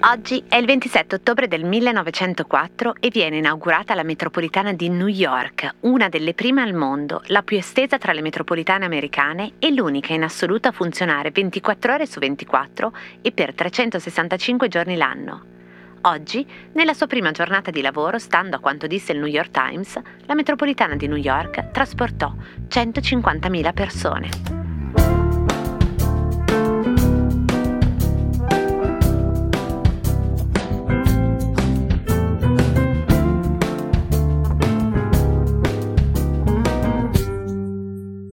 Oggi è il 27 ottobre del 1904 e viene inaugurata la metropolitana di New York, una delle prime al mondo, la più estesa tra le metropolitane americane e l'unica in assoluto a funzionare 24 ore su 24 e per 365 giorni l'anno. Oggi, nella sua prima giornata di lavoro, stando a quanto disse il New York Times, la metropolitana di New York trasportò 150.000 persone.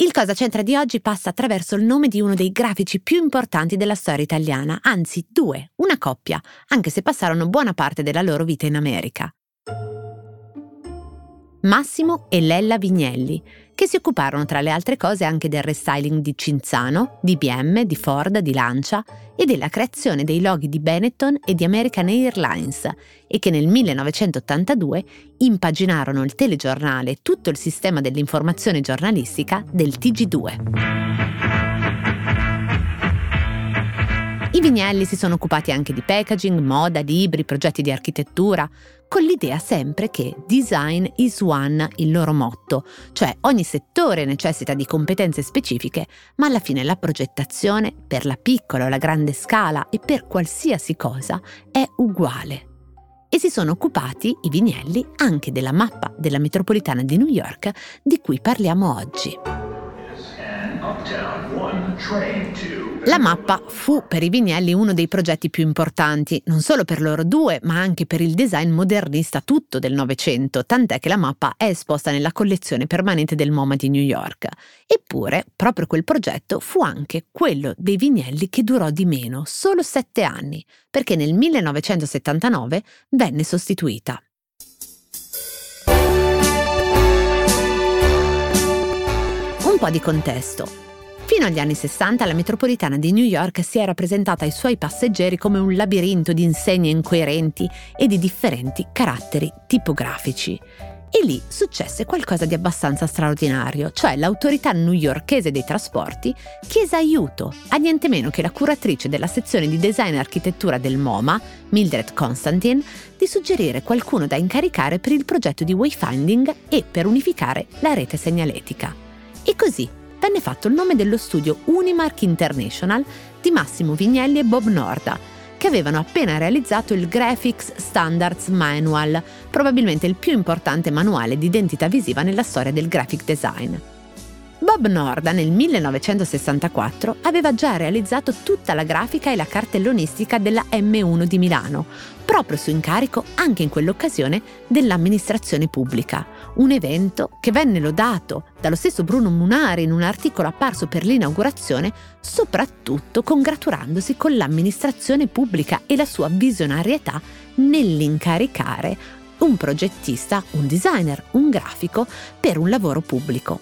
Il Cosa C'entra di oggi passa attraverso il nome di uno dei grafici più importanti della storia italiana, anzi due, una coppia, anche se passarono buona parte della loro vita in America. Massimo e Lella Vignelli, che si occuparono tra le altre cose anche del restyling di Cinzano, di BM, di Ford, di Lancia e della creazione dei loghi di Benetton e di American Airlines e che nel 1982 impaginarono il telegiornale e tutto il sistema dell'informazione giornalistica del TG2. I Vignelli si sono occupati anche di packaging, moda, libri, progetti di architettura, con l'idea sempre che design is one il loro motto, cioè ogni settore necessita di competenze specifiche, ma alla fine la progettazione, per la piccola o la grande scala e per qualsiasi cosa, è uguale. E si sono occupati, i Vignelli, anche della mappa della metropolitana di New York di cui parliamo oggi. La mappa fu per i Vignelli uno dei progetti più importanti, non solo per loro due, ma anche per il design modernista tutto del Novecento, tant'è che la mappa è esposta nella collezione permanente del MoMA di New York. Eppure, proprio quel progetto fu anche quello dei Vignelli che durò di meno, solo sette anni, perché nel 1979 venne sostituita. Un po' di contesto. Fino agli anni 60 la metropolitana di New York si era presentata ai suoi passeggeri come un labirinto di insegne incoerenti e di differenti caratteri tipografici. E lì successe qualcosa di abbastanza straordinario, cioè l'autorità newyorkese dei trasporti chiese aiuto a niente meno che la curatrice della sezione di design e architettura del MoMA, Mildred Constantin, di suggerire qualcuno da incaricare per il progetto di wayfinding e per unificare la rete segnaletica. E così venne fatto il nome dello studio Unimark International di Massimo Vignelli e Bob Norda, che avevano appena realizzato il Graphics Standards Manual, probabilmente il più importante manuale di identità visiva nella storia del graphic design. Bob Norda nel 1964 aveva già realizzato tutta la grafica e la cartellonistica della M1 di Milano, proprio su incarico anche in quell'occasione dell'amministrazione pubblica, un evento che venne lodato dallo stesso Bruno Munari in un articolo apparso per l'inaugurazione, soprattutto congratulandosi con l'amministrazione pubblica e la sua visionarietà nell'incaricare un progettista, un designer, un grafico per un lavoro pubblico.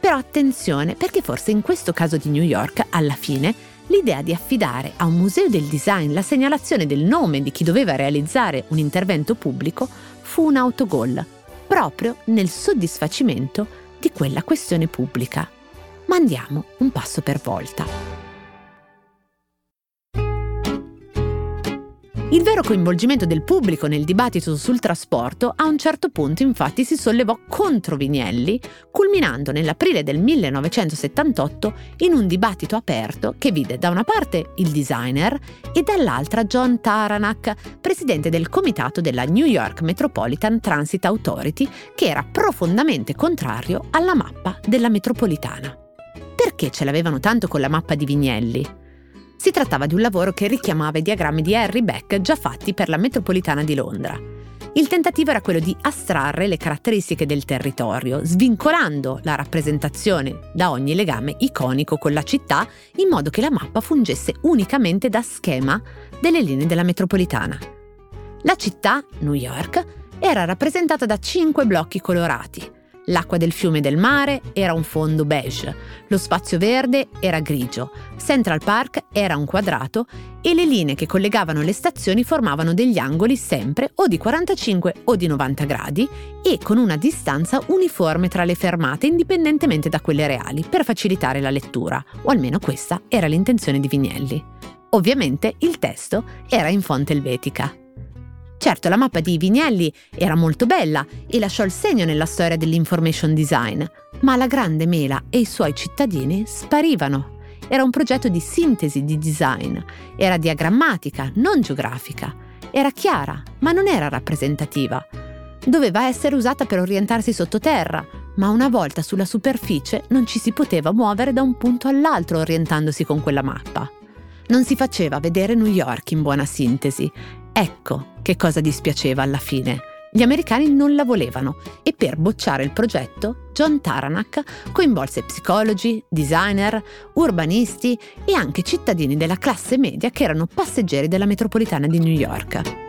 Però attenzione, perché forse in questo caso di New York, alla fine, l'idea di affidare a un museo del design la segnalazione del nome di chi doveva realizzare un intervento pubblico fu un autogol, proprio nel soddisfacimento di quella questione pubblica. Ma andiamo un passo per volta. Il vero coinvolgimento del pubblico nel dibattito sul trasporto a un certo punto infatti si sollevò contro Vignelli, culminando nell'aprile del 1978 in un dibattito aperto che vide da una parte il designer e dall'altra John Taranak, presidente del comitato della New York Metropolitan Transit Authority, che era profondamente contrario alla mappa della metropolitana. Perché ce l'avevano tanto con la mappa di Vignelli? Si trattava di un lavoro che richiamava i diagrammi di Harry Beck già fatti per la metropolitana di Londra. Il tentativo era quello di astrarre le caratteristiche del territorio, svincolando la rappresentazione da ogni legame iconico con la città, in modo che la mappa fungesse unicamente da schema delle linee della metropolitana. La città, New York, era rappresentata da cinque blocchi colorati, L'acqua del fiume e del mare era un fondo beige, lo spazio verde era grigio, Central Park era un quadrato e le linee che collegavano le stazioni formavano degli angoli sempre o di 45 o di 90 gradi e con una distanza uniforme tra le fermate indipendentemente da quelle reali per facilitare la lettura, o almeno questa era l'intenzione di Vignelli. Ovviamente il testo era in fonte elvetica. Certo, la mappa di Vignelli era molto bella e lasciò il segno nella storia dell'information design, ma la Grande Mela e i suoi cittadini sparivano. Era un progetto di sintesi di design, era diagrammatica, non geografica, era chiara, ma non era rappresentativa. Doveva essere usata per orientarsi sottoterra, ma una volta sulla superficie non ci si poteva muovere da un punto all'altro orientandosi con quella mappa. Non si faceva vedere New York in buona sintesi Ecco che cosa dispiaceva alla fine. Gli americani non la volevano e per bocciare il progetto John Taranach coinvolse psicologi, designer, urbanisti e anche cittadini della classe media che erano passeggeri della metropolitana di New York.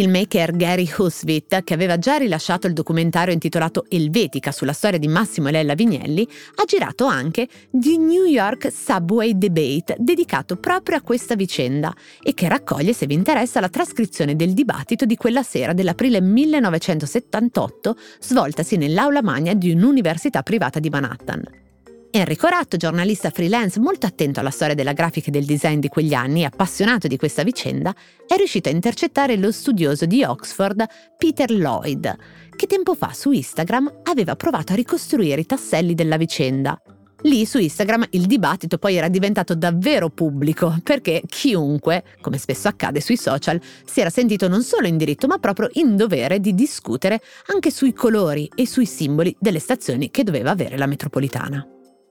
Filmmaker Gary Husvit, che aveva già rilasciato il documentario intitolato Elvetica sulla storia di Massimo e Lella Vignelli, ha girato anche The New York Subway Debate, dedicato proprio a questa vicenda e che raccoglie, se vi interessa, la trascrizione del dibattito di quella sera dell'aprile 1978 svoltasi nell'aula magna di un'università privata di Manhattan. Enrico Ratto, giornalista freelance molto attento alla storia della grafica e del design di quegli anni e appassionato di questa vicenda, è riuscito a intercettare lo studioso di Oxford Peter Lloyd, che tempo fa su Instagram aveva provato a ricostruire i tasselli della vicenda. Lì su Instagram il dibattito poi era diventato davvero pubblico perché chiunque, come spesso accade sui social, si era sentito non solo in diritto ma proprio in dovere di discutere anche sui colori e sui simboli delle stazioni che doveva avere la metropolitana.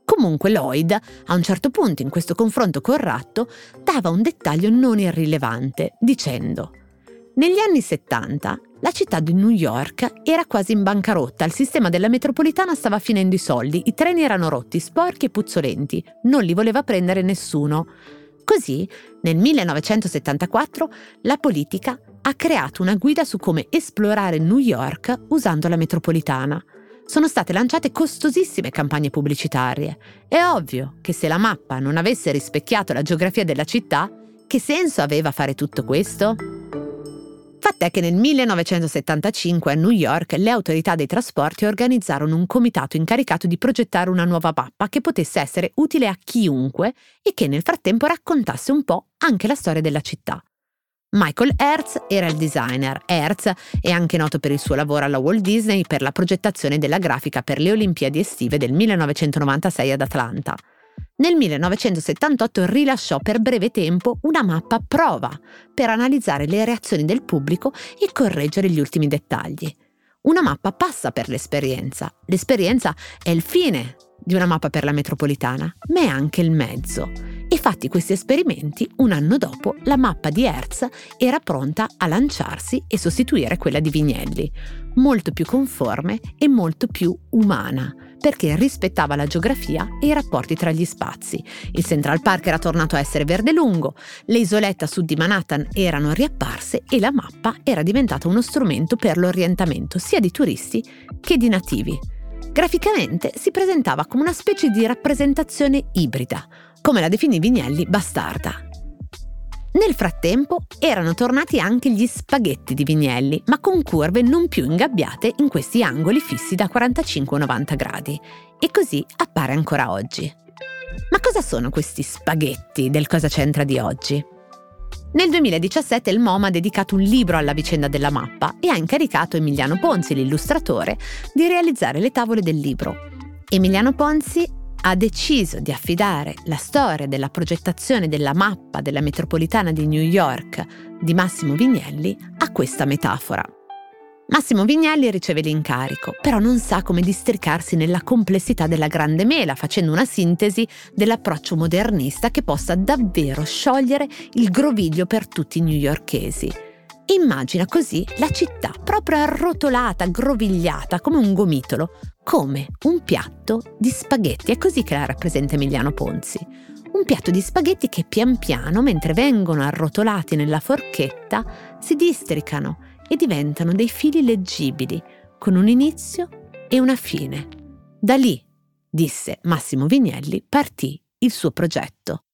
Comunque Lloyd, a un certo punto in questo confronto con Ratto, dava un dettaglio non irrilevante, dicendo negli anni 70 la città di New York era quasi in bancarotta, il sistema della metropolitana stava finendo i soldi, i treni erano rotti, sporchi e puzzolenti, non li voleva prendere nessuno. Così, nel 1974, la politica ha creato una guida su come esplorare New York usando la metropolitana sono state lanciate costosissime campagne pubblicitarie. È ovvio che se la mappa non avesse rispecchiato la geografia della città, che senso aveva fare tutto questo? Fatta è che nel 1975 a New York le autorità dei trasporti organizzarono un comitato incaricato di progettare una nuova mappa che potesse essere utile a chiunque e che nel frattempo raccontasse un po' anche la storia della città. Michael Hertz era il designer. Hertz è anche noto per il suo lavoro alla Walt Disney per la progettazione della grafica per le Olimpiadi estive del 1996 ad Atlanta. Nel 1978 rilasciò per breve tempo una mappa prova per analizzare le reazioni del pubblico e correggere gli ultimi dettagli. Una mappa passa per l'esperienza. L'esperienza è il fine di una mappa per la metropolitana, ma è anche il mezzo. E fatti questi esperimenti, un anno dopo la mappa di Hertz era pronta a lanciarsi e sostituire quella di Vignelli, molto più conforme e molto più umana, perché rispettava la geografia e i rapporti tra gli spazi. Il Central Park era tornato a essere verde lungo, le isolette a sud di Manhattan erano riapparse e la mappa era diventata uno strumento per l'orientamento sia di turisti che di nativi. Graficamente si presentava come una specie di rappresentazione ibrida, come la definì Vignelli bastarda. Nel frattempo erano tornati anche gli spaghetti di Vignelli, ma con curve non più ingabbiate in questi angoli fissi da 45-90 gradi. E così appare ancora oggi. Ma cosa sono questi spaghetti del cosa c'entra di oggi? Nel 2017 il MoMA ha dedicato un libro alla vicenda della mappa e ha incaricato Emiliano Ponzi, l'illustratore, di realizzare le tavole del libro. Emiliano Ponzi ha deciso di affidare la storia della progettazione della mappa della metropolitana di New York di Massimo Vignelli a questa metafora. Massimo Vignelli riceve l'incarico, però non sa come districarsi nella complessità della grande mela, facendo una sintesi dell'approccio modernista che possa davvero sciogliere il groviglio per tutti i newyorkesi. Immagina così la città proprio arrotolata, grovigliata, come un gomitolo, come un piatto di spaghetti. È così che la rappresenta Emiliano Ponzi. Un piatto di spaghetti che pian piano, mentre vengono arrotolati nella forchetta, si districano e diventano dei fili leggibili, con un inizio e una fine. Da lì, disse Massimo Vignelli, partì il suo progetto.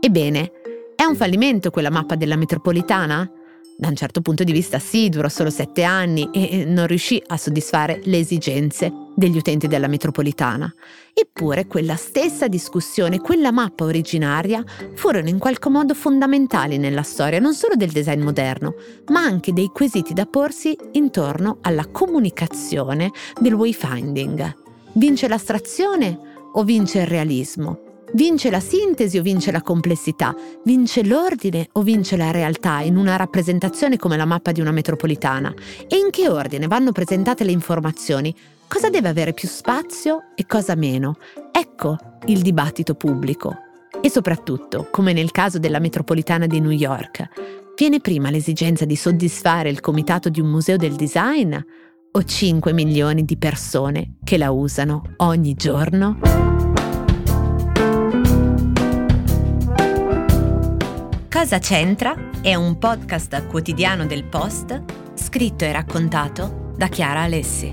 Ebbene, è un fallimento quella mappa della metropolitana? Da un certo punto di vista sì, durò solo sette anni e non riuscì a soddisfare le esigenze degli utenti della metropolitana. Eppure quella stessa discussione, quella mappa originaria, furono in qualche modo fondamentali nella storia non solo del design moderno, ma anche dei quesiti da porsi intorno alla comunicazione del wayfinding. Vince l'astrazione o vince il realismo? Vince la sintesi o vince la complessità? Vince l'ordine o vince la realtà in una rappresentazione come la mappa di una metropolitana? E in che ordine vanno presentate le informazioni? Cosa deve avere più spazio e cosa meno? Ecco il dibattito pubblico. E soprattutto, come nel caso della metropolitana di New York, viene prima l'esigenza di soddisfare il comitato di un museo del design o 5 milioni di persone che la usano ogni giorno? Cosa c'entra? È un podcast quotidiano del Post, scritto e raccontato da Chiara Alessi.